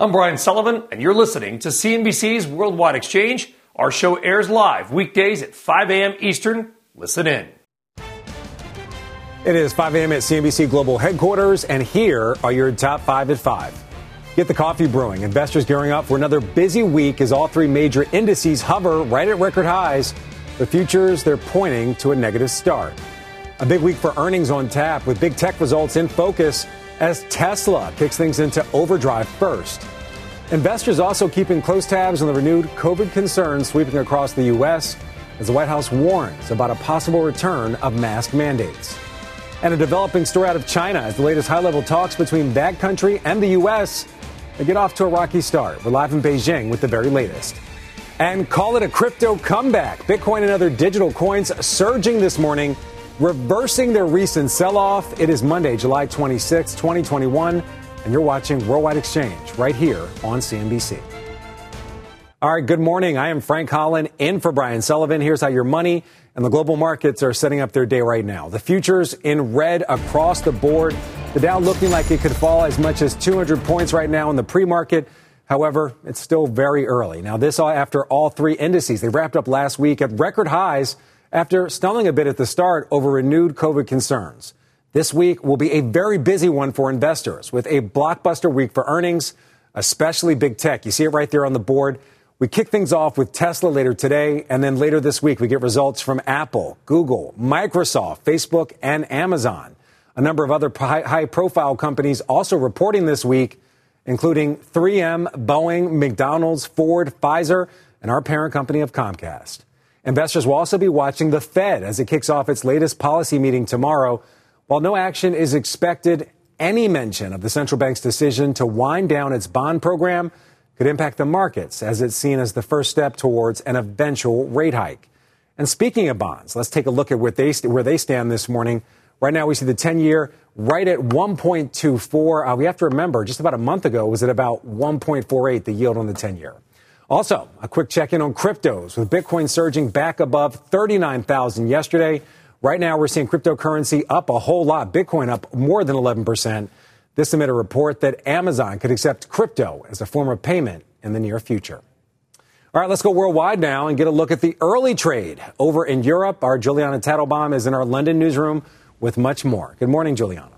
I'm Brian Sullivan, and you're listening to CNBC's Worldwide Exchange. Our show airs live weekdays at 5 a.m. Eastern. Listen in. It is 5 a.m. at CNBC Global Headquarters, and here are your top five at 5. Get the coffee brewing. Investors gearing up for another busy week as all three major indices hover right at record highs. The futures, they're pointing to a negative start. A big week for earnings on tap with big tech results in focus as Tesla kicks things into overdrive first. Investors also keeping close tabs on the renewed COVID concerns sweeping across the U.S. as the White House warns about a possible return of mask mandates. And a developing story out of China as the latest high level talks between that country and the U.S. They get off to a rocky start. We're live in Beijing with the very latest. And call it a crypto comeback. Bitcoin and other digital coins surging this morning reversing their recent sell off. It is Monday, July 26, 2021, and you're watching Worldwide Exchange right here on CNBC. All right, good morning. I am Frank Holland in for Brian Sullivan. Here's how your money and the global markets are setting up their day right now. The futures in red across the board. The Dow looking like it could fall as much as 200 points right now in the pre market. However, it's still very early. Now, this after all three indices. They wrapped up last week at record highs after stalling a bit at the start over renewed COVID concerns. This week will be a very busy one for investors with a blockbuster week for earnings, especially big tech. You see it right there on the board. We kick things off with Tesla later today, and then later this week, we get results from Apple, Google, Microsoft, Facebook, and Amazon. A number of other high profile companies also reporting this week, including 3M, Boeing, McDonald's, Ford, Pfizer, and our parent company of Comcast. Investors will also be watching the Fed as it kicks off its latest policy meeting tomorrow. While no action is expected, any mention of the central bank's decision to wind down its bond program could impact the markets as it's seen as the first step towards an eventual rate hike. And speaking of bonds, let's take a look at where they, where they stand this morning. Right now, we see the 10 year right at 1.24. Uh, we have to remember, just about a month ago, was at about 1.48, the yield on the 10 year. Also, a quick check in on cryptos with Bitcoin surging back above 39,000 yesterday. Right now, we're seeing cryptocurrency up a whole lot. Bitcoin up more than 11%. This amid a report that Amazon could accept crypto as a form of payment in the near future. All right, let's go worldwide now and get a look at the early trade over in Europe. Our Julianna Tatelbaum is in our London newsroom with much more. Good morning, Julianna.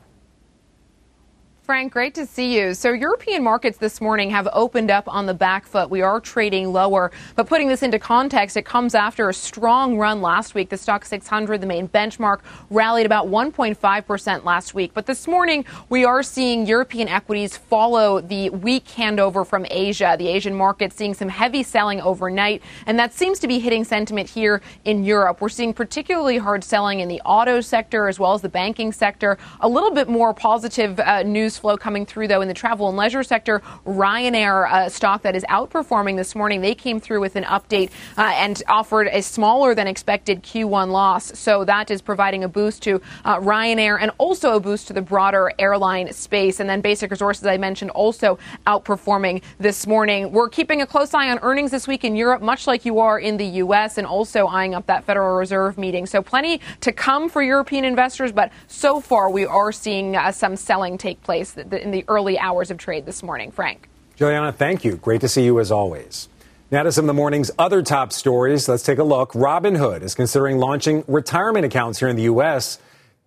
Frank, great to see you. So, European markets this morning have opened up on the back foot. We are trading lower, but putting this into context, it comes after a strong run last week. The Stoxx 600, the main benchmark, rallied about 1.5% last week. But this morning, we are seeing European equities follow the weak handover from Asia. The Asian market seeing some heavy selling overnight, and that seems to be hitting sentiment here in Europe. We're seeing particularly hard selling in the auto sector as well as the banking sector. A little bit more positive uh, news flow coming through, though, in the travel and leisure sector. Ryanair, uh, stock that is outperforming this morning, they came through with an update uh, and offered a smaller than expected Q1 loss. So that is providing a boost to uh, Ryanair and also a boost to the broader airline space. And then Basic Resources, I mentioned, also outperforming this morning. We're keeping a close eye on earnings this week in Europe, much like you are in the U.S., and also eyeing up that Federal Reserve meeting. So plenty to come for European investors, but so far we are seeing uh, some selling take place in the early hours of trade this morning. Frank. Julianna, thank you. Great to see you as always. Now to some of the morning's other top stories. Let's take a look. Robinhood is considering launching retirement accounts here in the U.S.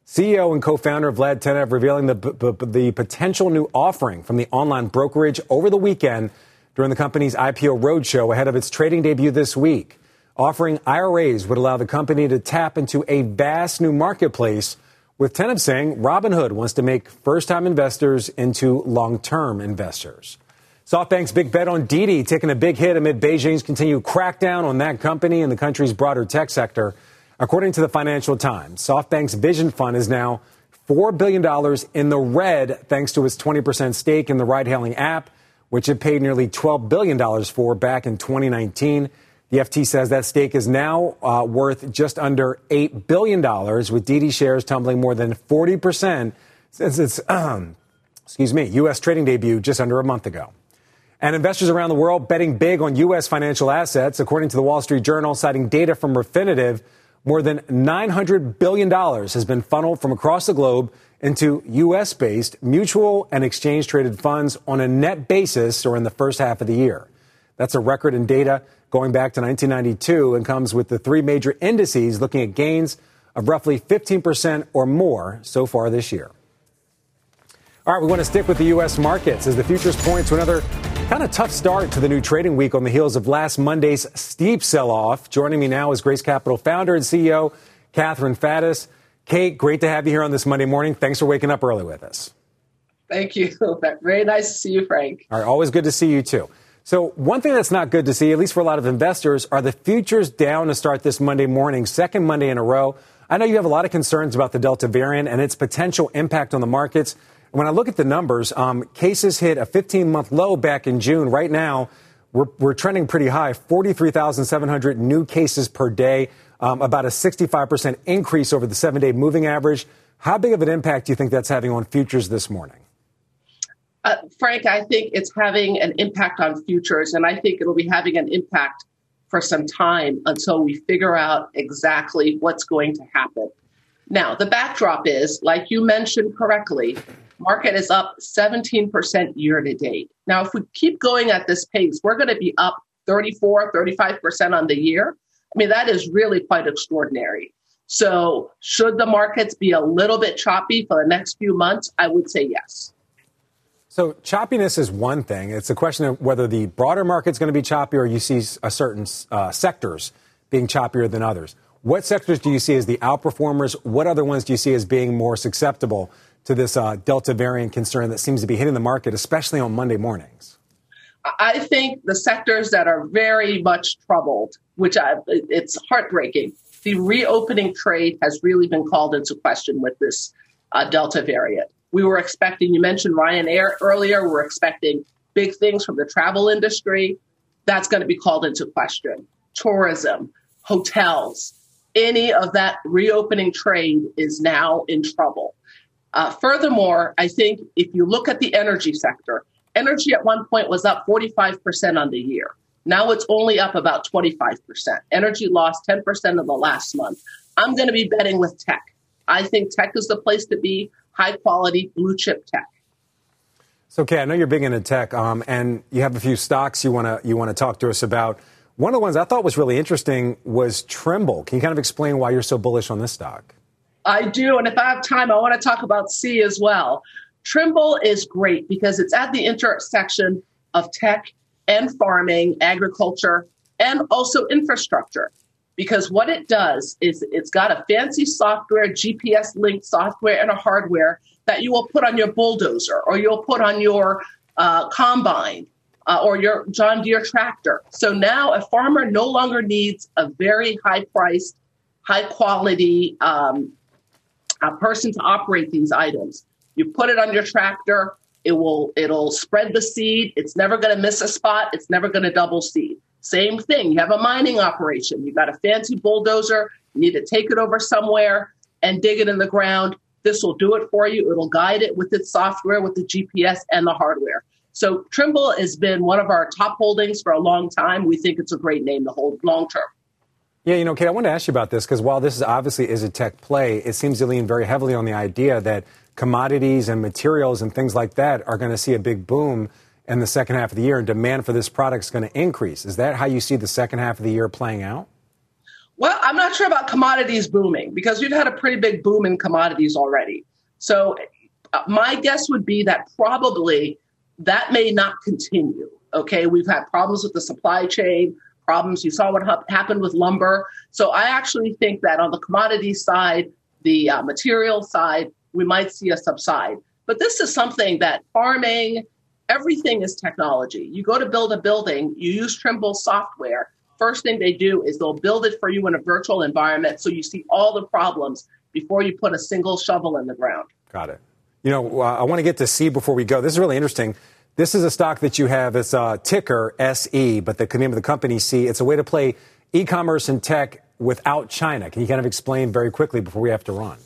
CEO and co-founder Vlad Tenev revealing the, b- the potential new offering from the online brokerage over the weekend during the company's IPO roadshow ahead of its trading debut this week. Offering IRAs would allow the company to tap into a vast new marketplace with Tenev saying Robinhood wants to make first time investors into long term investors. SoftBank's big bet on Didi taking a big hit amid Beijing's continued crackdown on that company and the country's broader tech sector. According to the Financial Times, SoftBank's Vision Fund is now $4 billion in the red thanks to its 20% stake in the ride hailing app, which it paid nearly $12 billion for back in 2019. The FT says that stake is now uh, worth just under $8 billion, with Didi shares tumbling more than 40% since its, um, excuse me, U.S. trading debut just under a month ago. And investors around the world betting big on U.S. financial assets, according to the Wall Street Journal, citing data from Refinitiv. More than $900 billion has been funneled from across the globe into U.S. based mutual and exchange traded funds on a net basis or in the first half of the year. That's a record in data going back to 1992 and comes with the three major indices looking at gains of roughly 15% or more so far this year. All right, we want to stick with the U.S. markets as the futures point to another kind of tough start to the new trading week on the heels of last Monday's steep sell off. Joining me now is Grace Capital founder and CEO, Catherine Faddis. Kate, great to have you here on this Monday morning. Thanks for waking up early with us. Thank you. Very nice to see you, Frank. All right, always good to see you too. So, one thing that's not good to see, at least for a lot of investors, are the futures down to start this Monday morning, second Monday in a row. I know you have a lot of concerns about the Delta variant and its potential impact on the markets. When I look at the numbers, um, cases hit a 15 month low back in June. Right now, we're, we're trending pretty high 43,700 new cases per day, um, about a 65% increase over the seven day moving average. How big of an impact do you think that's having on futures this morning? Uh, Frank, I think it's having an impact on futures, and I think it'll be having an impact for some time until we figure out exactly what's going to happen. Now, the backdrop is, like you mentioned correctly, Market is up 17% year to date. Now, if we keep going at this pace, we're going to be up 34, 35% on the year. I mean, that is really quite extraordinary. So, should the markets be a little bit choppy for the next few months? I would say yes. So, choppiness is one thing. It's a question of whether the broader market's going to be choppy or you see a certain uh, sectors being choppier than others. What sectors do you see as the outperformers? What other ones do you see as being more susceptible to this uh, Delta variant concern that seems to be hitting the market, especially on Monday mornings? I think the sectors that are very much troubled, which I, it's heartbreaking. The reopening trade has really been called into question with this uh, Delta variant. We were expecting, you mentioned Ryanair earlier, we're expecting big things from the travel industry. That's going to be called into question. Tourism, hotels, any of that reopening trade is now in trouble. Uh, furthermore, I think if you look at the energy sector, energy at one point was up 45% on the year. Now it's only up about 25%. Energy lost 10% of the last month. I'm going to be betting with tech. I think tech is the place to be, high quality blue chip tech. So, Kay, I know you're big into tech, um, and you have a few stocks you want to you want to talk to us about. One of the ones I thought was really interesting was Trimble. Can you kind of explain why you're so bullish on this stock? I do. And if I have time, I want to talk about Sea as well. Trimble is great because it's at the intersection of tech and farming, agriculture, and also infrastructure. Because what it does is it's got a fancy software, GPS linked software, and a hardware that you will put on your bulldozer or you'll put on your uh, combine uh, or your John Deere tractor. So now a farmer no longer needs a very high priced, high quality um, person to operate these items. You put it on your tractor, it will it'll spread the seed. It's never going to miss a spot. It's never going to double seed. Same thing. You have a mining operation. You've got a fancy bulldozer. You need to take it over somewhere and dig it in the ground. This will do it for you. It'll guide it with its software, with the GPS and the hardware. So Trimble has been one of our top holdings for a long time. We think it's a great name to hold long term. Yeah, you know, Kate, I want to ask you about this because while this is obviously is a tech play, it seems to lean very heavily on the idea that commodities and materials and things like that are going to see a big boom in the second half of the year and demand for this product is going to increase. Is that how you see the second half of the year playing out? Well, I'm not sure about commodities booming because we've had a pretty big boom in commodities already. So uh, my guess would be that probably that may not continue. Okay, we've had problems with the supply chain problems. You saw what ha- happened with lumber. So I actually think that on the commodity side, the uh, material side, we might see a subside. But this is something that farming, everything is technology. You go to build a building, you use Trimble software. First thing they do is they'll build it for you in a virtual environment so you see all the problems before you put a single shovel in the ground. Got it. You know, uh, I want to get to Sea before we go. This is really interesting. This is a stock that you have. It's a ticker SE, but the name of the company Sea. It's a way to play e-commerce and tech without China. Can you kind of explain very quickly before we have to run?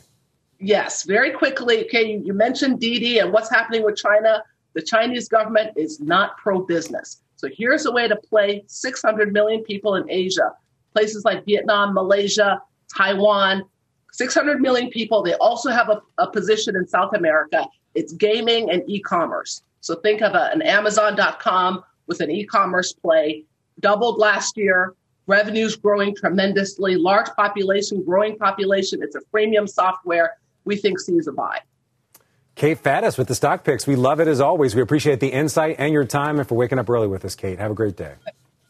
Yes, very quickly. Okay, you, you mentioned Didi and what's happening with China. The Chinese government is not pro-business. So here's a way to play 600 million people in Asia, places like Vietnam, Malaysia, Taiwan, 600 million people. They also have a, a position in South America. It's gaming and e-commerce. So think of a, an Amazon.com with an e-commerce play, doubled last year, revenues growing tremendously, large population, growing population. It's a freemium software. We think Sea is a buy. Kate Faddis with the stock picks. We love it as always. We appreciate the insight and your time and for waking up early with us, Kate. Have a great day.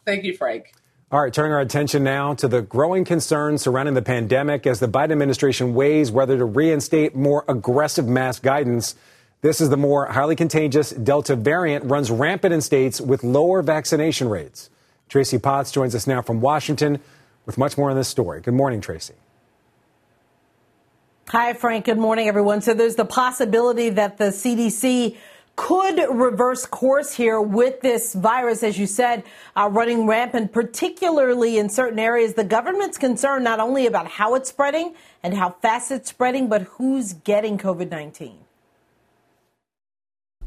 Thank you, Frank. All right, turning our attention now to the growing concerns surrounding the pandemic as the Biden administration weighs whether to reinstate more aggressive mask guidance. This is the more highly contagious Delta variant runs rampant in states with lower vaccination rates. Tracy Potts joins us now from Washington with much more on this story. Good morning, Tracy. Hi, Frank. Good morning, everyone. So there's the possibility that the CDC could reverse course here with this virus, as you said, uh, running rampant, particularly in certain areas. The government's concerned not only about how it's spreading and how fast it's spreading, but who's getting COVID 19.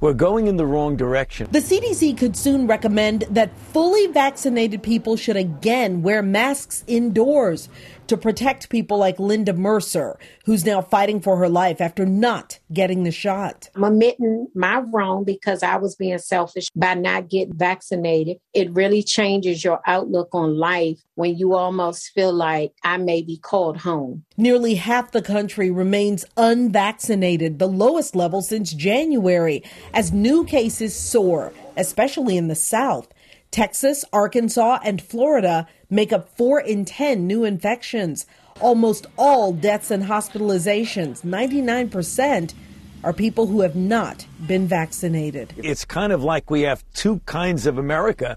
We're going in the wrong direction. The CDC could soon recommend that fully vaccinated people should again wear masks indoors to protect people like Linda Mercer, who's now fighting for her life after not getting the shot. I'm admitting my wrong because I was being selfish by not getting vaccinated. It really changes your outlook on life when you almost feel like I may be called home. Nearly half the country remains unvaccinated, the lowest level since January, as new cases soar, especially in the South. Texas, Arkansas, and Florida make up 4 in 10 new infections. Almost all deaths and hospitalizations, 99%, are people who have not been vaccinated. It's kind of like we have two kinds of America.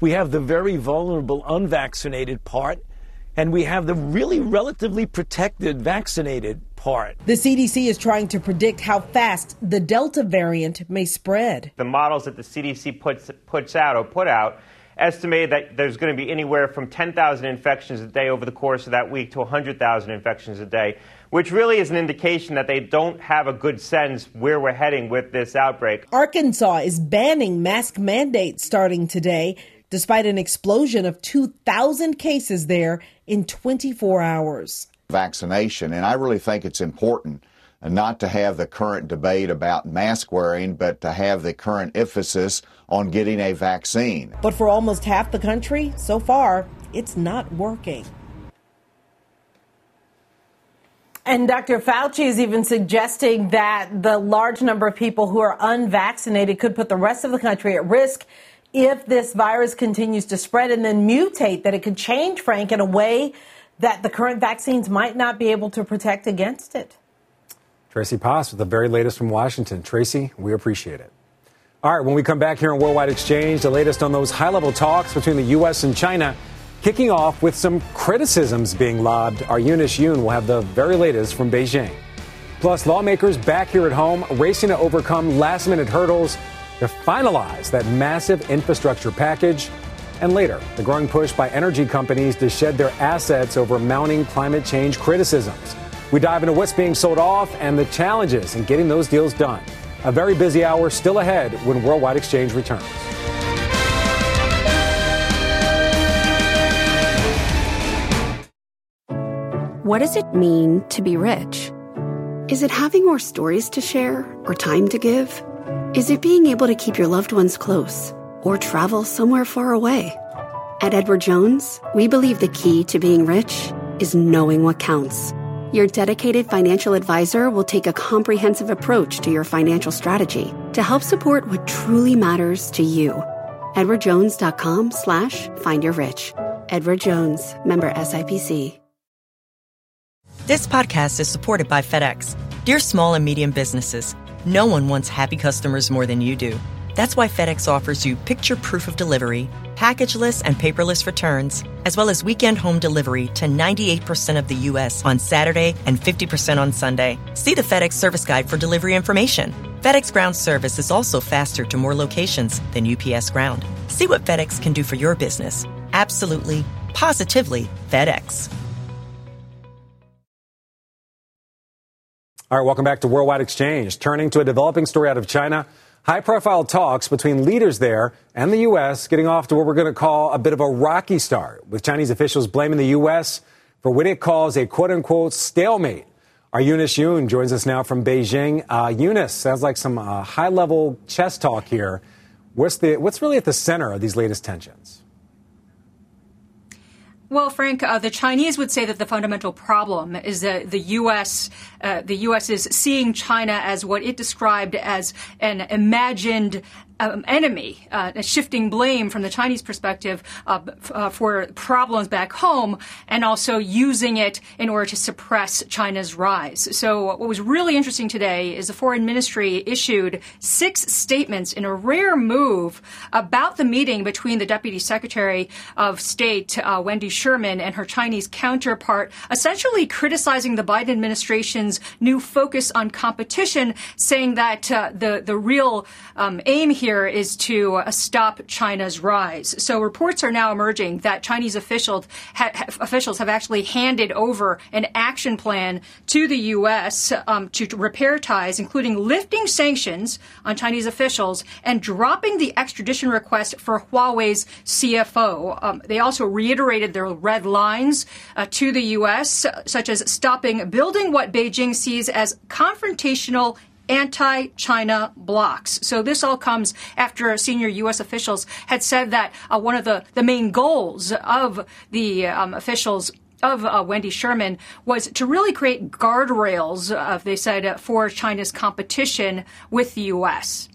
We have the very vulnerable unvaccinated part, and we have the really relatively protected vaccinated part. The CDC is trying to predict how fast the Delta variant may spread. The models that the CDC puts, puts out or put out estimated that there's going to be anywhere from 10,000 infections a day over the course of that week to 100,000 infections a day, which really is an indication that they don't have a good sense where we're heading with this outbreak. Arkansas is banning mask mandates starting today, despite an explosion of 2,000 cases there in 24 hours vaccination. And I really think it's important not to have the current debate about mask wearing, but to have the current emphasis on getting a vaccine. But for almost half the country, so far, it's not working. And Dr. Fauci is even suggesting that the large number of people who are unvaccinated could put the rest of the country at risk if this virus continues to spread and then mutate, that it could change, Frank, in a way that the current vaccines might not be able to protect against it. Tracy Potts with the very latest from Washington. Tracy, we appreciate it. All right, when we come back here on Worldwide Exchange, the latest on those high level talks between the U.S. and China, kicking off with some criticisms being lobbed. Our Eunice Yoon will have the very latest from Beijing. Plus, lawmakers back here at home racing to overcome last minute hurdles to finalize that massive infrastructure package. And later, the growing push by energy companies to shed their assets over mounting climate change criticisms. We dive into what's being sold off and the challenges in getting those deals done. A very busy hour still ahead when Worldwide Exchange returns. What does it mean to be rich? Is it having more stories to share or time to give? Is it being able to keep your loved ones close? or travel somewhere far away. At Edward Jones, we believe the key to being rich is knowing what counts. Your dedicated financial advisor will take a comprehensive approach to your financial strategy to help support what truly matters to you. EdwardJones.com slash find your rich. Edward Jones, member SIPC. This podcast is supported by FedEx. Dear small and medium businesses, no one wants happy customers more than you do. That's why FedEx offers you picture proof of delivery, packageless and paperless returns, as well as weekend home delivery to 98% of the U.S. on Saturday and 50% on Sunday. See the FedEx service guide for delivery information. FedEx Ground service is also faster to more locations than UPS Ground. See what FedEx can do for your business. Absolutely, positively FedEx. All right, welcome back to Worldwide Exchange. Turning to a developing story out of China. High profile talks between leaders there and the U.S. getting off to what we're going to call a bit of a rocky start, with Chinese officials blaming the U.S. for what it calls a quote unquote stalemate our Eunice Yoon joins us now from Beijing. Uh, Eunice, sounds like some uh, high level chess talk here. What's, the, what's really at the center of these latest tensions? Well, Frank, uh, the Chinese would say that the fundamental problem is that the U.S. Uh, the U.S. is seeing China as what it described as an imagined um, enemy, uh, shifting blame from the Chinese perspective uh, f- uh, for problems back home, and also using it in order to suppress China's rise. So, what was really interesting today is the foreign ministry issued six statements in a rare move about the meeting between the deputy secretary of state uh, Wendy Sherman and her Chinese counterpart, essentially criticizing the Biden administration's new focus on competition, saying that uh, the the real um, aim here here is to uh, stop China's rise. So reports are now emerging that Chinese officials officials have actually handed over an action plan to the U.S. Um, to, to repair ties, including lifting sanctions on Chinese officials and dropping the extradition request for Huawei's CFO. Um, they also reiterated their red lines uh, to the U.S., such as stopping building what Beijing sees as confrontational anti China blocks. So this all comes after senior U.S. officials had said that uh, one of the, the main goals of the um, officials of uh, Wendy Sherman was to really create guardrails, uh, they said, uh, for China's competition with the U.S.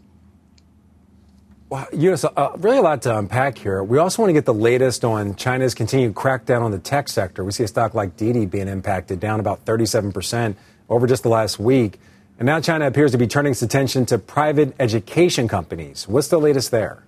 Well, U.S. Uh, really a lot to unpack here. We also want to get the latest on China's continued crackdown on the tech sector. We see a stock like Didi being impacted, down about 37 percent over just the last week. And now China appears to be turning its attention to private education companies. What's the latest there?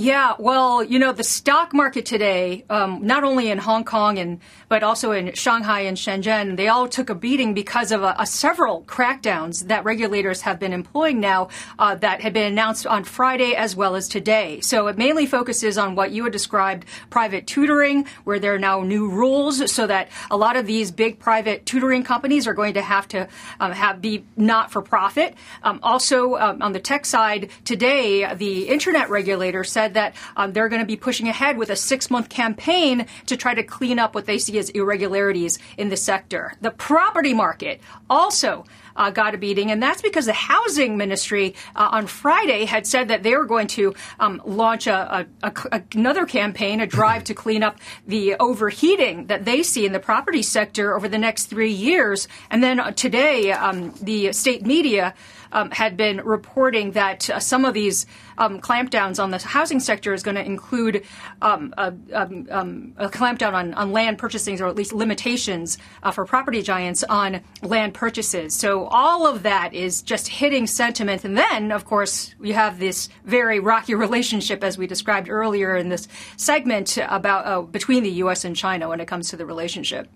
Yeah, well, you know, the stock market today, um, not only in Hong Kong and but also in Shanghai and Shenzhen, they all took a beating because of a, a several crackdowns that regulators have been employing now uh, that had been announced on Friday as well as today. So it mainly focuses on what you had described private tutoring, where there are now new rules so that a lot of these big private tutoring companies are going to have to um, have be not for profit. Um, also, um, on the tech side, today the internet regulator said that um, they're going to be pushing ahead with a six month campaign to try to clean up what they see as irregularities in the sector. The property market also uh, got a beating, and that's because the housing ministry uh, on Friday had said that they were going to um, launch a, a, a, another campaign, a drive to clean up the overheating that they see in the property sector over the next three years. And then uh, today, um, the state media um, had been reporting that uh, some of these um, clampdowns on the housing sector is going to include um, a, um, um, a, clampdown on, on, land purchasing, or at least limitations uh, for property giants on land purchases. So all of that is just hitting sentiment. And then, of course, we have this very rocky relationship, as we described earlier in this segment, about uh, between the U.S. and China when it comes to the relationship.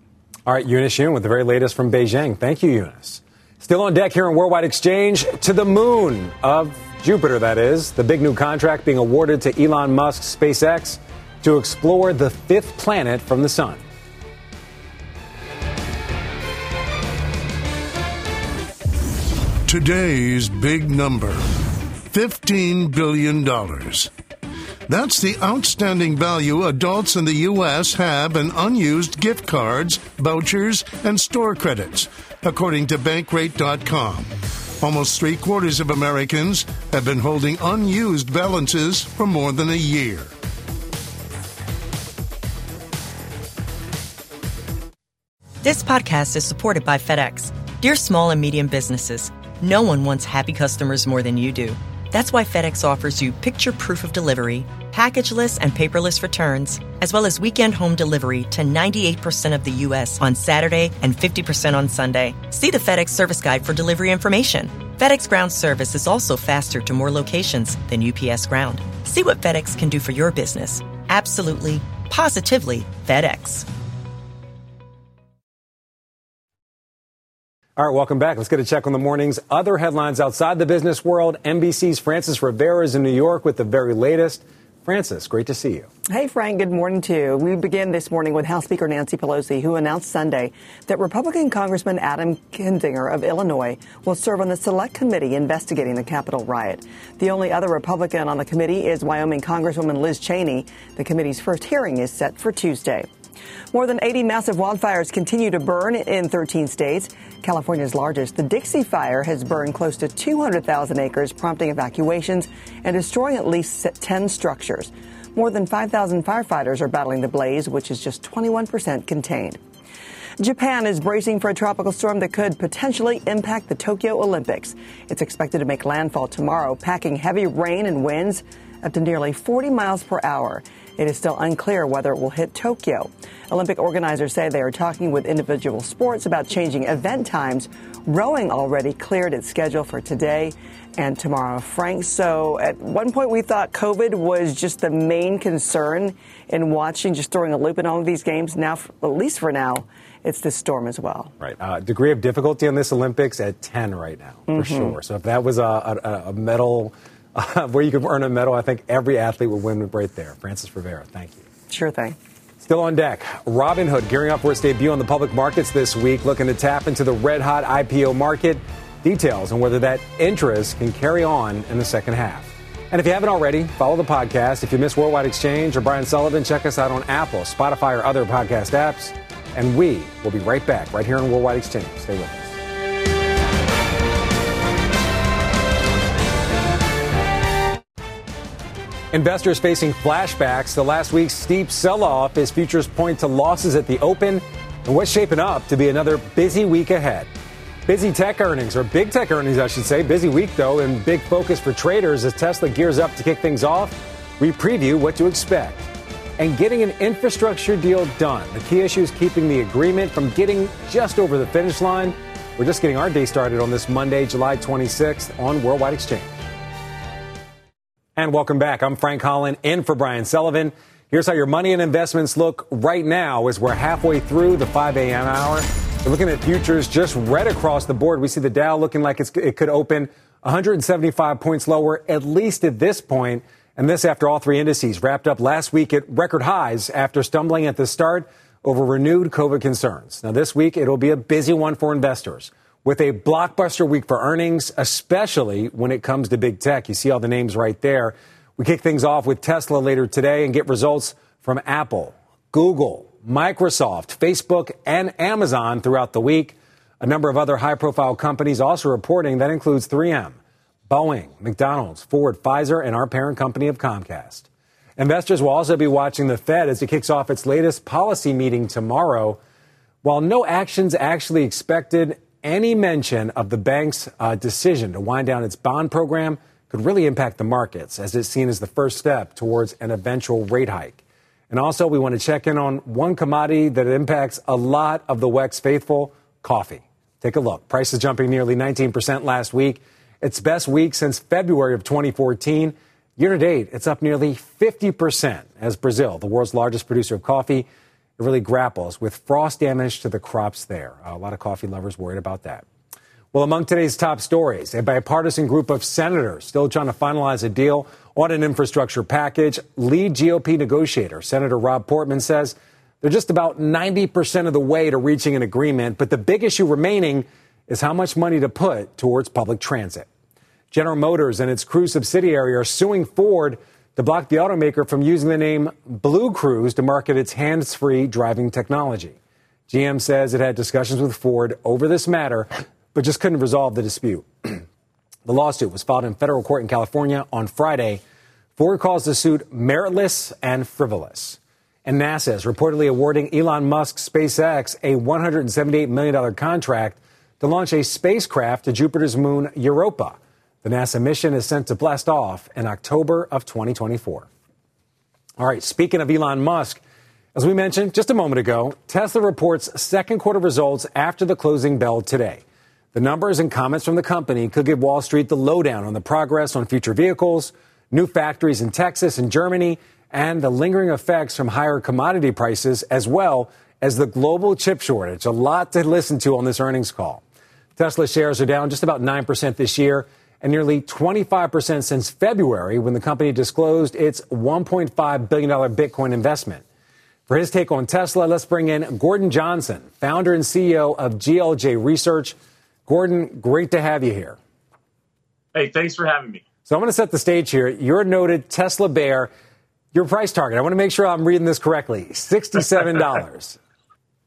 All right, Eunice Yoon with the very latest from Beijing. Thank you, Eunice. Still on deck here in Worldwide Exchange to the moon of Jupiter, that is. The big new contract being awarded to Elon Musk's SpaceX to explore the fifth planet from the sun. Today's big number $15 billion. That's the outstanding value adults in the U.S. have in unused gift cards, vouchers, and store credits according to Bankrate.com. Almost three quarters of Americans have been holding unused balances for more than a year. This podcast is supported by FedEx. Dear small and medium businesses, no one wants happy customers more than you do. That's why FedEx offers you picture proof of delivery packageless and paperless returns, as well as weekend home delivery to 98% of the U.S. on Saturday and 50% on Sunday. See the FedEx service guide for delivery information. FedEx Ground service is also faster to more locations than UPS Ground. See what FedEx can do for your business. Absolutely, positively FedEx. All right, welcome back. Let's get a check on the morning's other headlines outside the business world. NBC's Frances Rivera is in New York with the very latest. Frances, great to see you. Hey, Frank, good morning to you. We begin this morning with House Speaker Nancy Pelosi, who announced Sunday that Republican Congressman Adam Kinzinger of Illinois will serve on the select committee investigating the Capitol riot. The only other Republican on the committee is Wyoming Congresswoman Liz Cheney. The committee's first hearing is set for Tuesday. More than 80 massive wildfires continue to burn in 13 states. California's largest, the Dixie Fire, has burned close to 200,000 acres, prompting evacuations and destroying at least 10 structures. More than 5,000 firefighters are battling the blaze, which is just 21% contained. Japan is bracing for a tropical storm that could potentially impact the Tokyo Olympics. It's expected to make landfall tomorrow, packing heavy rain and winds up to nearly 40 miles per hour. It is still unclear whether it will hit Tokyo. Olympic organizers say they are talking with individual sports about changing event times. Rowing already cleared its schedule for today and tomorrow. Frank, so at one point we thought COVID was just the main concern in watching, just throwing a loop in all of these games. Now, at least for now, it's this storm as well. Right. Uh, degree of difficulty on this Olympics at 10 right now, for mm-hmm. sure. So if that was a, a, a medal uh, where you could earn a medal, I think every athlete would win right there. Frances Rivera, thank you. Sure thing. Still on deck, Robinhood gearing up for its debut on the public markets this week, looking to tap into the red hot IPO market. Details on whether that interest can carry on in the second half. And if you haven't already, follow the podcast. If you miss Worldwide Exchange or Brian Sullivan, check us out on Apple, Spotify, or other podcast apps. And we will be right back right here on Worldwide Exchange. Stay with us. Investors facing flashbacks to last week's steep sell off as futures point to losses at the open and what's shaping up to be another busy week ahead. Busy tech earnings, or big tech earnings, I should say. Busy week, though, and big focus for traders as Tesla gears up to kick things off. We preview what to expect. And getting an infrastructure deal done. The key issue is keeping the agreement from getting just over the finish line. We're just getting our day started on this Monday, July 26th on Worldwide Exchange. And welcome back. I'm Frank Holland in for Brian Sullivan. Here's how your money and investments look right now as we're halfway through the 5 a.m. hour. We're looking at futures just red across the board. We see the Dow looking like it could open 175 points lower, at least at this point. And this after all three indices wrapped up last week at record highs after stumbling at the start over renewed COVID concerns. Now, this week, it'll be a busy one for investors with a blockbuster week for earnings, especially when it comes to big tech. You see all the names right there. We kick things off with Tesla later today and get results from Apple, Google, Microsoft, Facebook, and Amazon throughout the week. A number of other high profile companies also reporting that includes 3M, Boeing, McDonald's, Ford, Pfizer, and our parent company of Comcast. Investors will also be watching the Fed as it kicks off its latest policy meeting tomorrow. While no actions actually expected, any mention of the bank's uh, decision to wind down its bond program could really impact the markets as it's seen as the first step towards an eventual rate hike. And also, we want to check in on one commodity that impacts a lot of the WEX faithful coffee. Take a look. Prices jumping nearly 19% last week. Its best week since February of 2014. Year to date, it's up nearly 50% as Brazil, the world's largest producer of coffee, it really grapples with frost damage to the crops there. A lot of coffee lovers worried about that. Well, among today's top stories, a bipartisan group of senators still trying to finalize a deal on an infrastructure package. Lead GOP negotiator, Senator Rob Portman, says they're just about 90% of the way to reaching an agreement, but the big issue remaining is how much money to put towards public transit. General Motors and its Cruise subsidiary are suing Ford to block the automaker from using the name Blue Cruise to market its hands free driving technology. GM says it had discussions with Ford over this matter, but just couldn't resolve the dispute. the lawsuit was filed in federal court in California on Friday. Ford calls the suit meritless and frivolous. And NASA is reportedly awarding Elon Musk SpaceX a $178 million contract to launch a spacecraft to Jupiter's moon Europa. The NASA mission is sent to blast off in October of 2024. All right, speaking of Elon Musk, as we mentioned just a moment ago, Tesla reports second quarter results after the closing bell today. The numbers and comments from the company could give Wall Street the lowdown on the progress on future vehicles, new factories in Texas and Germany, and the lingering effects from higher commodity prices, as well as the global chip shortage. A lot to listen to on this earnings call. Tesla shares are down just about 9% this year and nearly 25% since February when the company disclosed its $1.5 billion Bitcoin investment. For his take on Tesla, let's bring in Gordon Johnson, founder and CEO of GLJ Research. Gordon, great to have you here. Hey, thanks for having me. So I'm going to set the stage here. You're a noted Tesla bear. Your price target, I want to make sure I'm reading this correctly $67.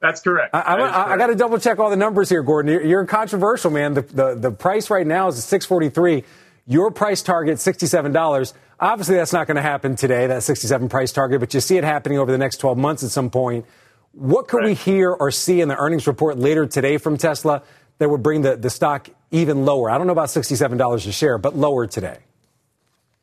That's correct. I, I, correct. I got to double check all the numbers here, Gordon. You're, you're controversial, man. The, the, the price right now is 643 Your price target, $67. Obviously, that's not going to happen today, that 67 price target, but you see it happening over the next 12 months at some point. What could right. we hear or see in the earnings report later today from Tesla that would bring the, the stock even lower? I don't know about $67 a share, but lower today.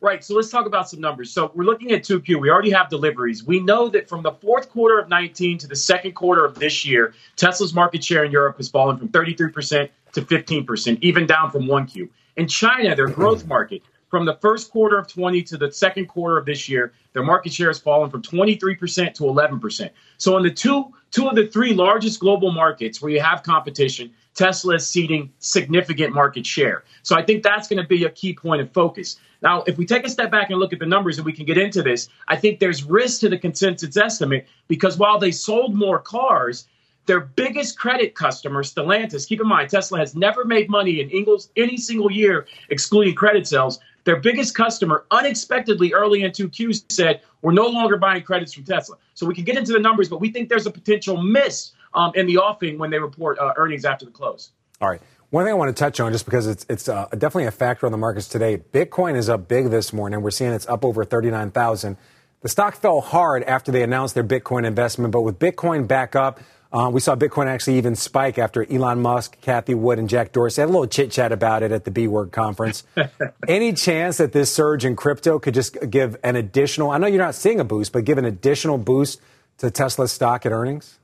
Right. So let's talk about some numbers. So we're looking at 2Q. We already have deliveries. We know that from the fourth quarter of 19 to the second quarter of this year, Tesla's market share in Europe has fallen from 33% to 15%, even down from 1Q. In China, their growth market, from the first quarter of 20 to the second quarter of this year, their market share has fallen from 23% to 11%. So in the two two of the three largest global markets where you have competition, Tesla is ceding significant market share. So I think that's going to be a key point of focus. Now, if we take a step back and look at the numbers and we can get into this, I think there's risk to the consensus estimate because while they sold more cars, their biggest credit customer, Stellantis, keep in mind, Tesla has never made money in Ingles any single year, excluding credit sales. Their biggest customer, unexpectedly early in 2Q, said, We're no longer buying credits from Tesla. So we can get into the numbers, but we think there's a potential miss um, in the offing when they report uh, earnings after the close. All right. One thing I want to touch on, just because it's it's uh, definitely a factor on the markets today. Bitcoin is up big this morning. We're seeing it's up over thirty nine thousand. The stock fell hard after they announced their Bitcoin investment, but with Bitcoin back up, uh, we saw Bitcoin actually even spike after Elon Musk, Cathie Wood, and Jack Dorsey had a little chit chat about it at the B Word conference. Any chance that this surge in crypto could just give an additional? I know you're not seeing a boost, but give an additional boost to Tesla's stock at earnings.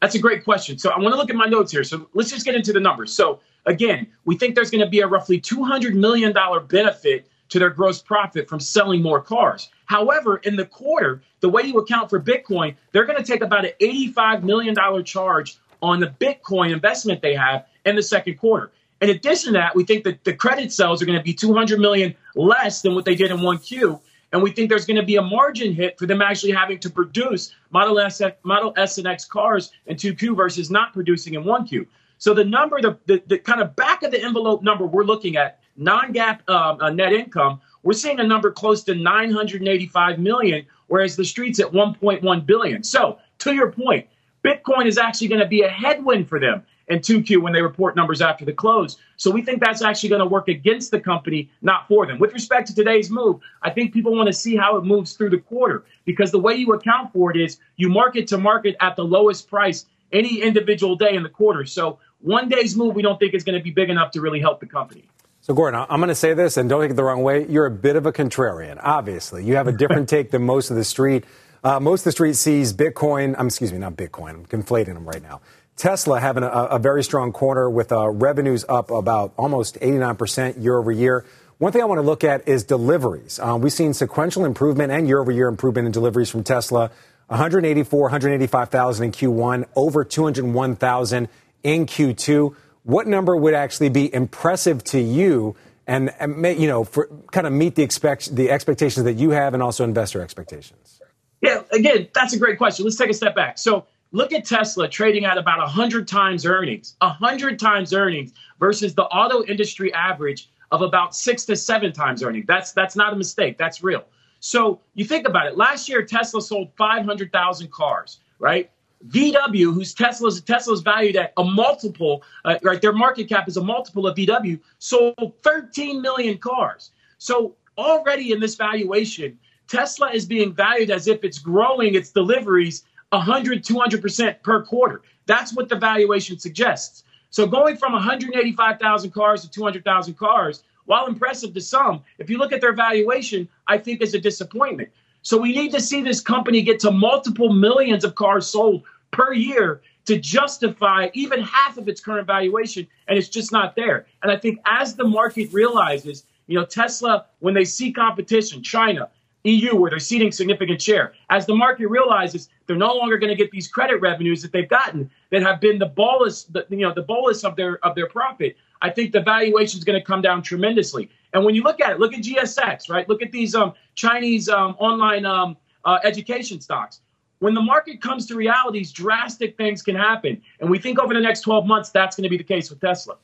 That's a great question. So I want to look at my notes here. So let's just get into the numbers. So again, we think there's going to be a roughly $200 million benefit to their gross profit from selling more cars. However, in the quarter, the way you account for Bitcoin, they're going to take about an $85 million charge on the Bitcoin investment they have in the second quarter. In addition to that, we think that the credit sales are going to be 200 million less than what they did in 1Q. And we think there's going to be a margin hit for them actually having to produce Model S, Model S and X cars in 2Q versus not producing in 1Q. So the number, the, the, the kind of back of the envelope number we're looking at, non-GAAP um, uh, net income, we're seeing a number close to 985 million, whereas the street's at 1.1 billion. So to your point, Bitcoin is actually going to be a headwind for them and 2Q when they report numbers after the close. So we think that's actually going to work against the company, not for them. With respect to today's move, I think people want to see how it moves through the quarter because the way you account for it is you market to market at the lowest price any individual day in the quarter. So one day's move we don't think is going to be big enough to really help the company. So, Gordon, I'm going to say this, and don't take it the wrong way. You're a bit of a contrarian, obviously. You have a different take than most of the street. Uh, most of the street sees Bitcoin, um, excuse me, not Bitcoin, I'm conflating them right now. Tesla having a, a very strong quarter with uh, revenues up about almost 89% year over year. One thing I want to look at is deliveries. Uh, we've seen sequential improvement and year over year improvement in deliveries from Tesla. 184, 185,000 in Q1, over 201,000 in Q2. What number would actually be impressive to you and, and you know, for kind of meet the expect the expectations that you have and also investor expectations? Yeah, again, that's a great question. Let's take a step back. So Look at Tesla trading at about 100 times earnings, 100 times earnings versus the auto industry average of about six to seven times earnings. That's, that's not a mistake. That's real. So you think about it. Last year, Tesla sold 500,000 cars, right? VW, whose Tesla's Tesla's valued at a multiple, uh, right? Their market cap is a multiple of VW, sold 13 million cars. So already in this valuation, Tesla is being valued as if it's growing its deliveries 100, 200% per quarter. That's what the valuation suggests. So going from 185,000 cars to 200,000 cars, while impressive to some, if you look at their valuation, I think is a disappointment. So we need to see this company get to multiple millions of cars sold per year to justify even half of its current valuation, and it's just not there. And I think as the market realizes, you know, Tesla, when they see competition, China, EU, where they're ceding significant share. As the market realizes they're no longer going to get these credit revenues that they've gotten that have been the bolus, the, you know, the bolus of their of their profit. I think the valuation is going to come down tremendously. And when you look at it, look at GSX, right? Look at these um, Chinese um, online um, uh, education stocks. When the market comes to realities, drastic things can happen. And we think over the next 12 months, that's going to be the case with Tesla.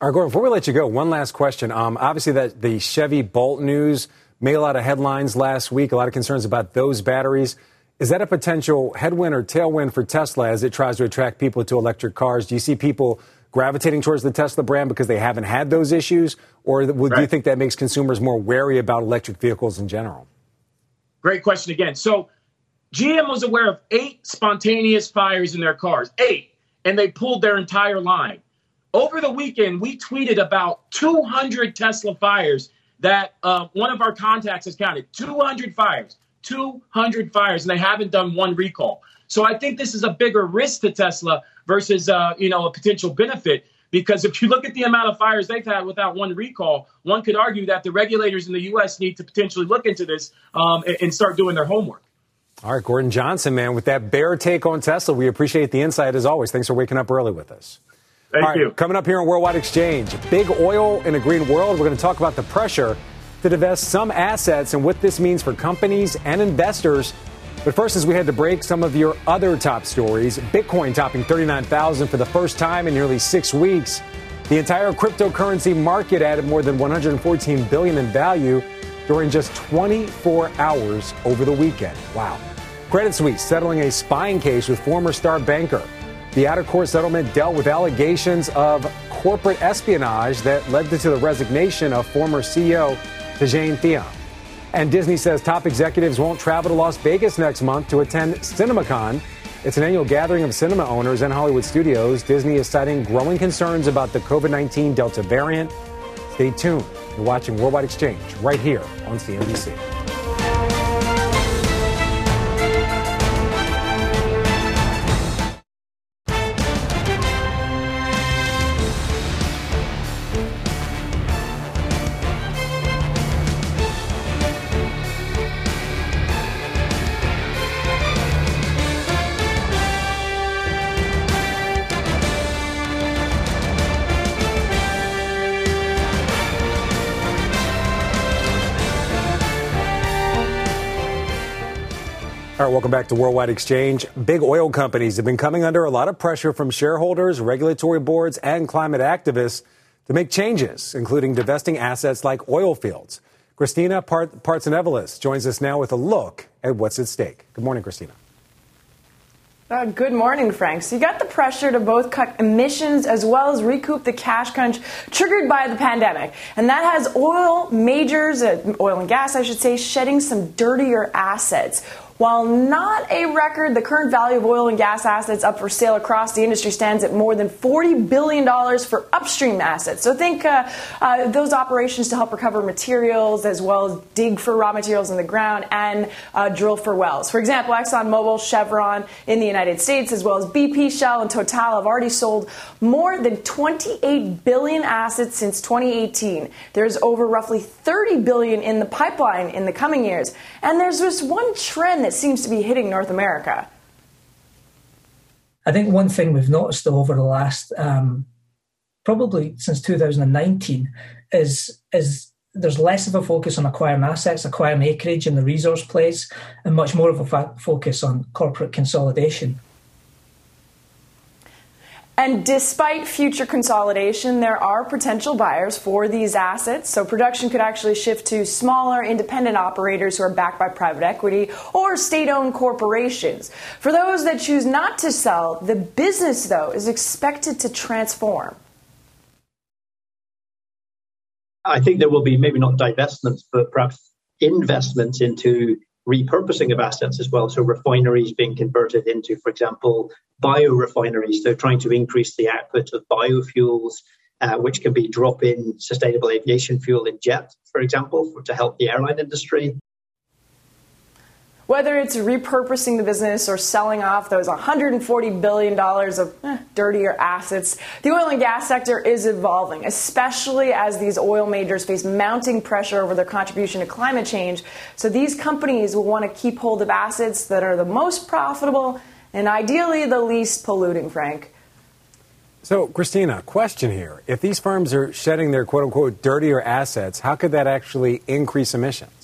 All right, Gordon, before we let you go, one last question. Um, obviously, that the Chevy Bolt news made a lot of headlines last week, a lot of concerns about those batteries. Is that a potential headwind or tailwind for Tesla as it tries to attract people to electric cars? Do you see people gravitating towards the Tesla brand because they haven't had those issues? Or would right. you think that makes consumers more wary about electric vehicles in general? Great question again. So, GM was aware of eight spontaneous fires in their cars, eight, and they pulled their entire line. Over the weekend, we tweeted about 200 Tesla fires that uh, one of our contacts has counted 200 fires, 200 fires, and they haven't done one recall. So I think this is a bigger risk to Tesla versus uh, you know a potential benefit. Because if you look at the amount of fires they've had without one recall, one could argue that the regulators in the U.S. need to potentially look into this um, and, and start doing their homework. All right, Gordon Johnson, man, with that bear take on Tesla, we appreciate the insight as always. Thanks for waking up early with us. Thank All right, you. Coming up here on Worldwide Exchange, big oil in a green world. We're going to talk about the pressure to divest some assets and what this means for companies and investors. But first, as we had to break some of your other top stories, Bitcoin topping 39,000 for the first time in nearly six weeks. The entire cryptocurrency market added more than 114 billion in value during just 24 hours over the weekend. Wow. Credit Suisse settling a spying case with former star banker the out of court settlement dealt with allegations of corporate espionage that led to the resignation of former CEO Tidjane Thiam. And Disney says top executives won't travel to Las Vegas next month to attend CinemaCon. It's an annual gathering of cinema owners and Hollywood studios. Disney is citing growing concerns about the COVID 19 Delta variant. Stay tuned. You're watching Worldwide Exchange right here on CNBC. Welcome back to Worldwide Exchange. Big oil companies have been coming under a lot of pressure from shareholders, regulatory boards, and climate activists to make changes, including divesting assets like oil fields. Christina Part- Partsinevelos joins us now with a look at what's at stake. Good morning, Christina. Uh, good morning, Frank. So you got the pressure to both cut emissions as well as recoup the cash crunch triggered by the pandemic. And that has oil majors, uh, oil and gas, I should say, shedding some dirtier assets. While not a record, the current value of oil and gas assets up for sale across the industry stands at more than $40 billion for upstream assets. So think uh, uh, those operations to help recover materials as well as dig for raw materials in the ground and uh, drill for wells. For example, ExxonMobil, Chevron in the United States, as well as BP, Shell, and Total have already sold more than 28 billion assets since 2018. There's over roughly 30 billion in the pipeline in the coming years. And there's this one trend that seems to be hitting North America. I think one thing we've noticed over the last um, probably since 2019 is is there's less of a focus on acquiring assets, acquiring acreage in the resource plays, and much more of a focus on corporate consolidation. And despite future consolidation, there are potential buyers for these assets. So production could actually shift to smaller independent operators who are backed by private equity or state owned corporations. For those that choose not to sell, the business, though, is expected to transform. I think there will be maybe not divestments, but perhaps investments into repurposing of assets as well. So refineries being converted into, for example, biorefineries. So trying to increase the output of biofuels, uh, which can be drop-in sustainable aviation fuel in jet, for example, for, to help the airline industry. Whether it's repurposing the business or selling off those $140 billion of eh, dirtier assets, the oil and gas sector is evolving, especially as these oil majors face mounting pressure over their contribution to climate change. So these companies will want to keep hold of assets that are the most profitable and ideally the least polluting, Frank. So, Christina, question here. If these firms are shedding their quote unquote dirtier assets, how could that actually increase emissions?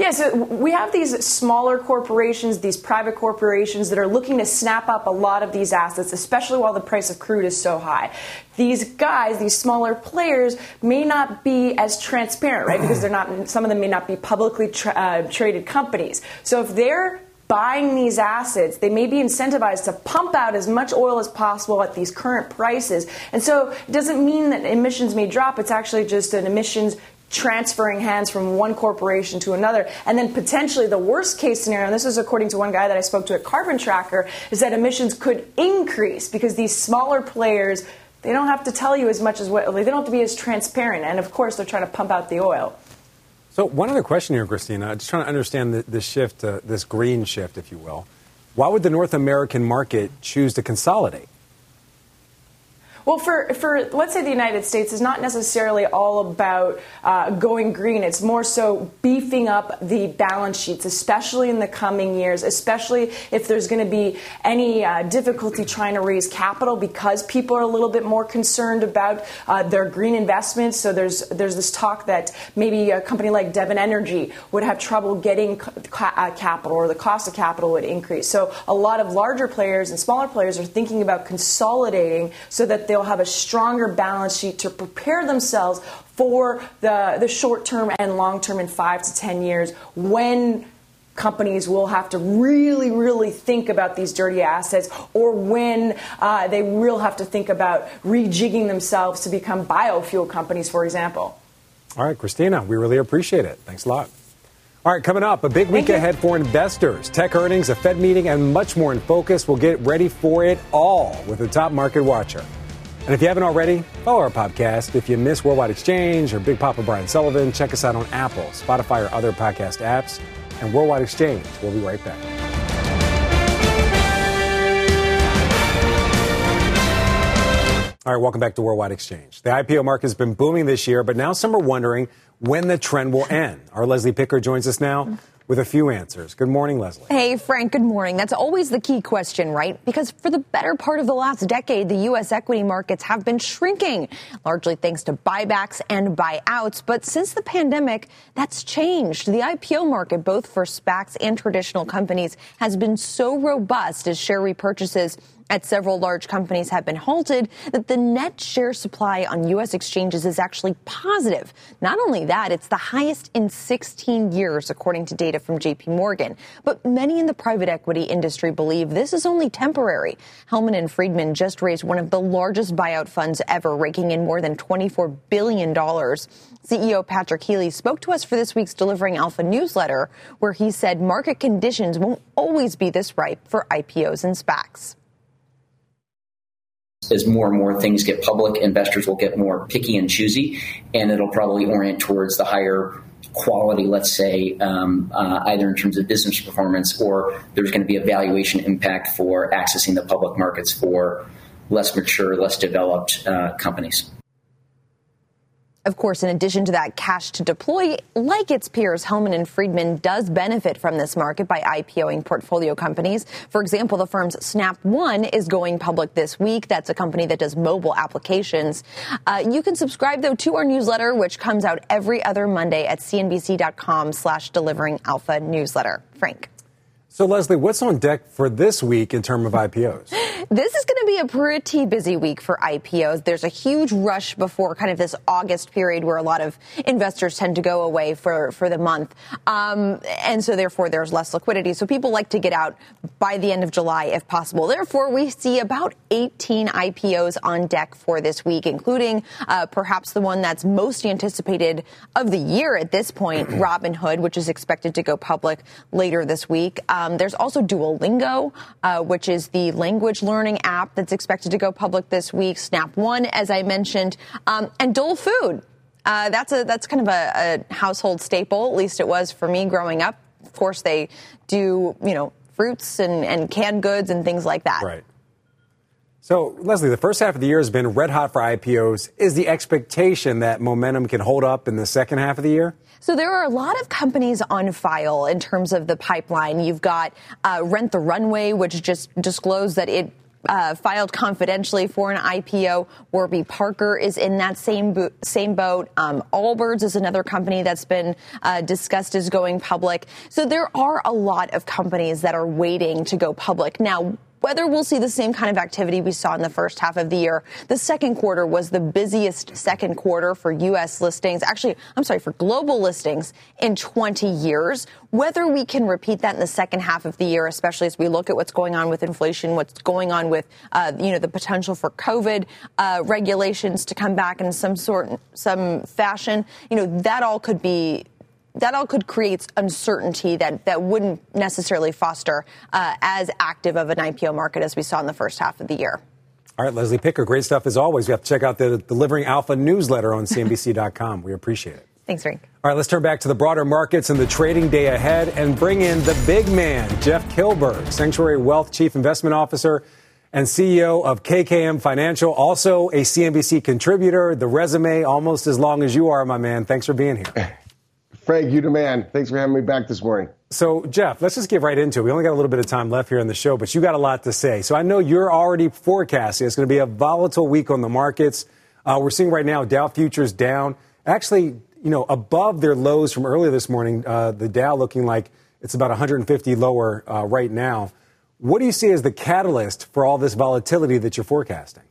Yeah, so we have these smaller corporations, these private corporations that are looking to snap up a lot of these assets, especially while the price of crude is so high. These guys, these smaller players, may not be as transparent, right? Because they're not, some of them may not be publicly tra- uh, traded companies. So if they're buying these assets, they may be incentivized to pump out as much oil as possible at these current prices. And so it doesn't mean that emissions may drop. It's actually just an emissions transferring hands from one corporation to another. And then potentially the worst case scenario, and this is according to one guy that I spoke to at Carbon Tracker, is that emissions could increase because these smaller players, they don't have to tell you as much as what, they don't have to be as transparent. And of course, they're trying to pump out the oil. So, one other question here, Christina. Just trying to understand the, the shift, uh, this green shift, if you will. Why would the North American market choose to consolidate? Well, for, for let's say the United States is not necessarily all about uh, going green. It's more so beefing up the balance sheets, especially in the coming years, especially if there's going to be any uh, difficulty trying to raise capital because people are a little bit more concerned about uh, their green investments. So there's there's this talk that maybe a company like Devon Energy would have trouble getting ca- uh, capital or the cost of capital would increase. So a lot of larger players and smaller players are thinking about consolidating so that they'll have a stronger balance sheet to prepare themselves for the, the short term and long term in five to 10 years when companies will have to really, really think about these dirty assets or when uh, they will have to think about rejigging themselves to become biofuel companies, for example. All right, Christina, we really appreciate it. Thanks a lot. All right, coming up, a big week ahead for investors. Tech earnings, a Fed meeting, and much more in focus. We'll get ready for it all with the top market watcher. And if you haven't already, follow our podcast. If you miss Worldwide Exchange or Big Papa Brian Sullivan, check us out on Apple, Spotify, or other podcast apps. And Worldwide Exchange. We'll be right back. All right, welcome back to Worldwide Exchange. The IPO market has been booming this year, but now some are wondering when the trend will end. Our Leslie Picker joins us now with a few answers. Good morning, Leslie. Hey, Frank, good morning. That's always the key question, right? Because for the better part of the last decade, the U.S. equity markets have been shrinking, largely thanks to buybacks and buyouts. But since the pandemic, that's changed. The IPO market, both for SPACs and traditional companies, has been so robust as share repurchases at several large companies have been halted that the net share supply on U.S. exchanges is actually positive. Not only that, it's the highest in 16 years, according to data from JP Morgan. But many in the private equity industry believe this is only temporary. Hellman and Friedman just raised one of the largest buyout funds ever, raking in more than $24 billion. CEO Patrick Healy spoke to us for this week's Delivering Alpha newsletter, where he said market conditions won't always be this ripe for IPOs and SPACs as more and more things get public, investors will get more picky and choosy, and it'll probably orient towards the higher quality, let's say, um, uh, either in terms of business performance or there's going to be a valuation impact for accessing the public markets for less mature, less developed uh, companies. Of course, in addition to that cash to deploy, like its peers, Hellman and Friedman does benefit from this market by IPOing portfolio companies. For example, the firm's Snap One is going public this week. That's a company that does mobile applications. Uh, you can subscribe though to our newsletter, which comes out every other Monday at cnbc.com slash delivering alpha newsletter. Frank. So, Leslie, what's on deck for this week in terms of IPOs? This is going to be a pretty busy week for IPOs. There's a huge rush before kind of this August period where a lot of investors tend to go away for, for the month. Um, and so, therefore, there's less liquidity. So, people like to get out by the end of July if possible. Therefore, we see about 18 IPOs on deck for this week, including uh, perhaps the one that's most anticipated of the year at this point, Robinhood, which is expected to go public later this week. Um, there's also Duolingo, uh, which is the language learning app that's expected to go public this week. Snap One, as I mentioned, um, and Dole Food. Uh, that's a that's kind of a, a household staple. At least it was for me growing up of course, they do, you know, fruits and, and canned goods and things like that. Right. So, Leslie, the first half of the year has been red hot for IPOs. Is the expectation that momentum can hold up in the second half of the year? So there are a lot of companies on file in terms of the pipeline. You've got uh, Rent the Runway, which just disclosed that it uh, filed confidentially for an IPO. Warby Parker is in that same bo- same boat. Um, Allbirds is another company that's been uh, discussed as going public. So there are a lot of companies that are waiting to go public now whether we'll see the same kind of activity we saw in the first half of the year. The second quarter was the busiest second quarter for U.S. listings. Actually, I'm sorry, for global listings in 20 years. Whether we can repeat that in the second half of the year, especially as we look at what's going on with inflation, what's going on with, uh, you know, the potential for COVID uh, regulations to come back in some sort, some fashion, you know, that all could be that all could create uncertainty that, that wouldn't necessarily foster uh, as active of an IPO market as we saw in the first half of the year. All right, Leslie Picker, great stuff as always. You have to check out the Delivering Alpha newsletter on CNBC.com. We appreciate it. Thanks, Frank. All right, let's turn back to the broader markets and the trading day ahead and bring in the big man, Jeff Kilburg, Sanctuary Wealth Chief Investment Officer and CEO of KKM Financial, also a CNBC contributor. The resume almost as long as you are, my man. Thanks for being here. Frank, you demand. Thanks for having me back this morning. So, Jeff, let's just get right into it. We only got a little bit of time left here on the show, but you got a lot to say. So, I know you're already forecasting it's going to be a volatile week on the markets. Uh, we're seeing right now Dow futures down, actually, you know, above their lows from earlier this morning. Uh, the Dow looking like it's about 150 lower uh, right now. What do you see as the catalyst for all this volatility that you're forecasting?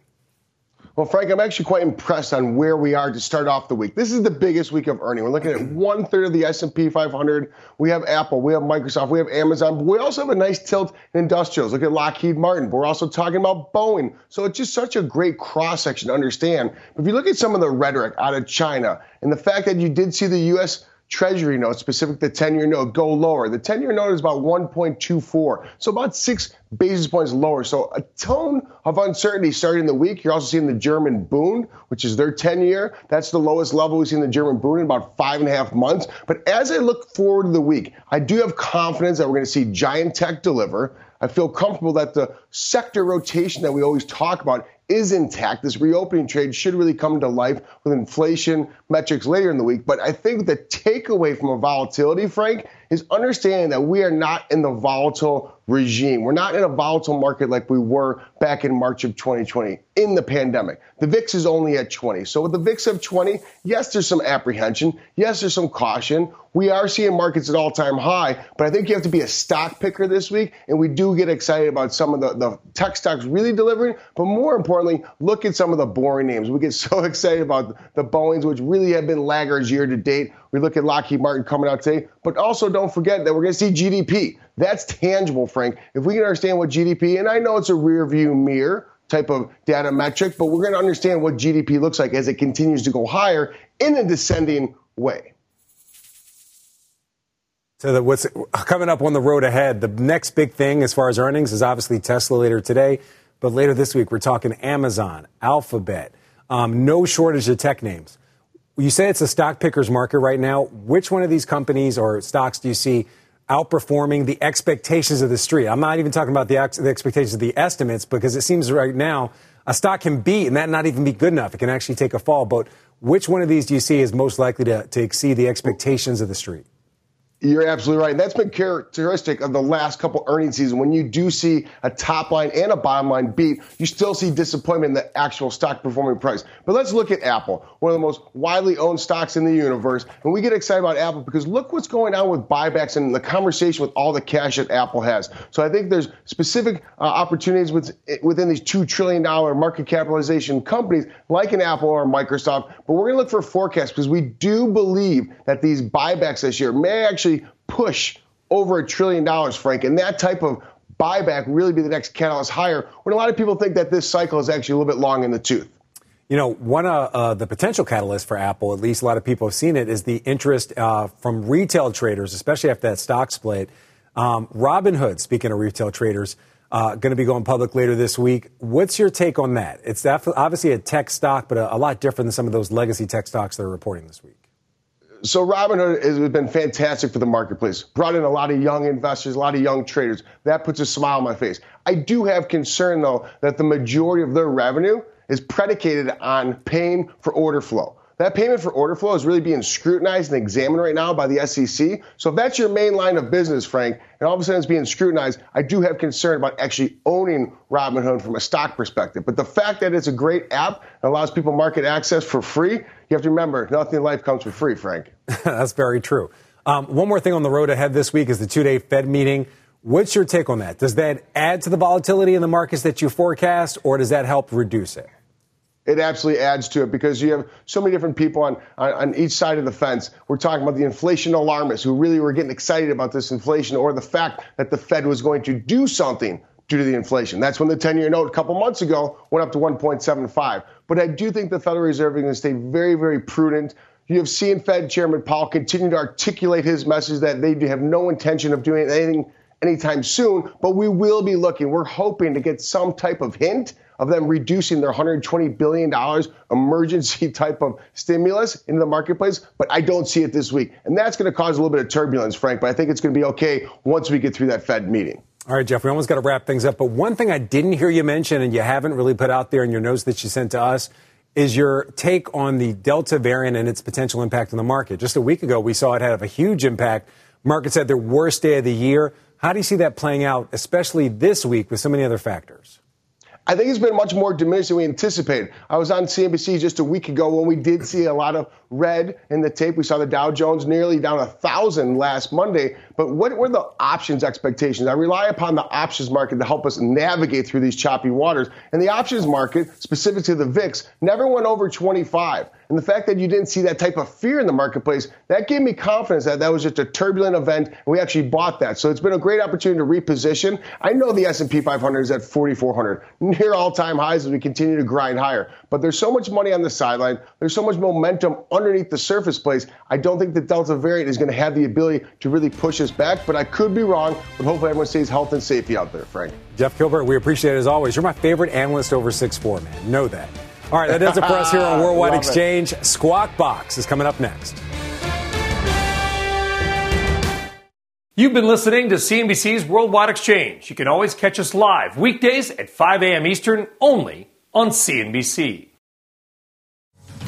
Well, Frank, I'm actually quite impressed on where we are to start off the week. This is the biggest week of earning. We're looking at one third of the S&P 500. We have Apple, we have Microsoft, we have Amazon, but we also have a nice tilt in industrials. Look at Lockheed Martin. But we're also talking about Boeing. So it's just such a great cross section to understand. But if you look at some of the rhetoric out of China and the fact that you did see the U.S. Treasury note, specific the 10 year note, go lower. The 10 year note is about 1.24, so about six basis points lower. So a tone of uncertainty starting the week. You're also seeing the German Bund, which is their 10 year. That's the lowest level we've seen the German Bund in about five and a half months. But as I look forward to the week, I do have confidence that we're going to see giant tech deliver. I feel comfortable that the sector rotation that we always talk about is intact. This reopening trade should really come to life with inflation metrics later in the week. But I think the takeaway from a volatility, Frank, is understanding that we are not in the volatile regime. We're not in a volatile market like we were back in March of 2020 in the pandemic. The VIX is only at 20. So with the VIX of 20, yes, there's some apprehension. Yes, there's some caution. We are seeing markets at all time high, but I think you have to be a stock picker this week. And we do get excited about some of the, the tech stocks really delivering. But more importantly, look at some of the boring names. We get so excited about the Boeings, which really have been laggards year to date. We look at Lockheed Martin coming out today, but also don't forget that we're going to see GDP. That's tangible, Frank. If we can understand what GDP, and I know it's a rear view mirror type of data metric, but we're going to understand what GDP looks like as it continues to go higher in a descending way. So what's coming up on the road ahead, the next big thing as far as earnings is obviously Tesla later today, but later this week we're talking Amazon, Alphabet, um, no shortage of tech names. You say it's a stock pickers market right now. Which one of these companies or stocks do you see outperforming the expectations of the street? I'm not even talking about the, ex- the expectations of the estimates because it seems right now a stock can beat and that not even be good enough. It can actually take a fall. But which one of these do you see is most likely to, to exceed the expectations of the street? You're absolutely right. And that's been characteristic of the last couple earnings season. When you do see a top line and a bottom line beat, you still see disappointment in the actual stock performing price. But let's look at Apple, one of the most widely owned stocks in the universe. And we get excited about Apple because look what's going on with buybacks and the conversation with all the cash that Apple has. So I think there's specific uh, opportunities with, within these $2 trillion market capitalization companies like an Apple or Microsoft. But we're going to look for forecasts because we do believe that these buybacks this year may actually actually push over a trillion dollars, Frank. And that type of buyback really be the next catalyst higher when a lot of people think that this cycle is actually a little bit long in the tooth. You know, one of uh, the potential catalysts for Apple, at least a lot of people have seen it, is the interest uh, from retail traders, especially after that stock split. Um, Robinhood, speaking of retail traders, uh, going to be going public later this week. What's your take on that? It's obviously a tech stock, but a, a lot different than some of those legacy tech stocks that are reporting this week. So Robinhood has been fantastic for the marketplace. Brought in a lot of young investors, a lot of young traders. That puts a smile on my face. I do have concern though that the majority of their revenue is predicated on paying for order flow. That payment for order flow is really being scrutinized and examined right now by the SEC. So if that's your main line of business, Frank, and all of a sudden it's being scrutinized, I do have concern about actually owning Robinhood from a stock perspective. But the fact that it's a great app and allows people market access for free, you have to remember, nothing in life comes for free, Frank. that's very true. Um, one more thing on the road ahead this week is the two-day Fed meeting. What's your take on that? Does that add to the volatility in the markets that you forecast, or does that help reduce it? It absolutely adds to it because you have so many different people on, on, on, each side of the fence. We're talking about the inflation alarmists who really were getting excited about this inflation or the fact that the Fed was going to do something due to the inflation. That's when the 10 year note a couple months ago went up to 1.75. But I do think the Federal Reserve is going to stay very, very prudent. You have seen Fed Chairman Powell continue to articulate his message that they have no intention of doing anything anytime soon, but we will be looking. We're hoping to get some type of hint of them reducing their $120 billion emergency type of stimulus into the marketplace, but I don't see it this week. And that's going to cause a little bit of turbulence, Frank, but I think it's going to be okay once we get through that Fed meeting. All right, Jeff, we almost got to wrap things up. But one thing I didn't hear you mention and you haven't really put out there in your notes that you sent to us is your take on the Delta variant and its potential impact on the market. Just a week ago, we saw it have a huge impact. Markets had their worst day of the year. How do you see that playing out, especially this week with so many other factors? I think it's been much more diminished than we anticipated. I was on CNBC just a week ago when we did see a lot of red in the tape. We saw the Dow Jones nearly down a thousand last Monday. But what were the options expectations? I rely upon the options market to help us navigate through these choppy waters. And the options market, specific to the VIX, never went over 25. And the fact that you didn't see that type of fear in the marketplace, that gave me confidence that that was just a turbulent event, and we actually bought that. So it's been a great opportunity to reposition. I know the S&P 500 is at 4,400, near all-time highs as we continue to grind higher. But there's so much money on the sideline. There's so much momentum underneath the surface place. I don't think the Delta variant is going to have the ability to really push us back, but I could be wrong. But hopefully everyone stays health and safety out there, Frank. Jeff Kilburg, we appreciate it as always. You're my favorite analyst over six four, man. Know that. All right, that does it for us here on Worldwide Exchange. It. Squawk Box is coming up next. You've been listening to CNBC's Worldwide Exchange. You can always catch us live weekdays at 5 a.m. Eastern only on CNBC.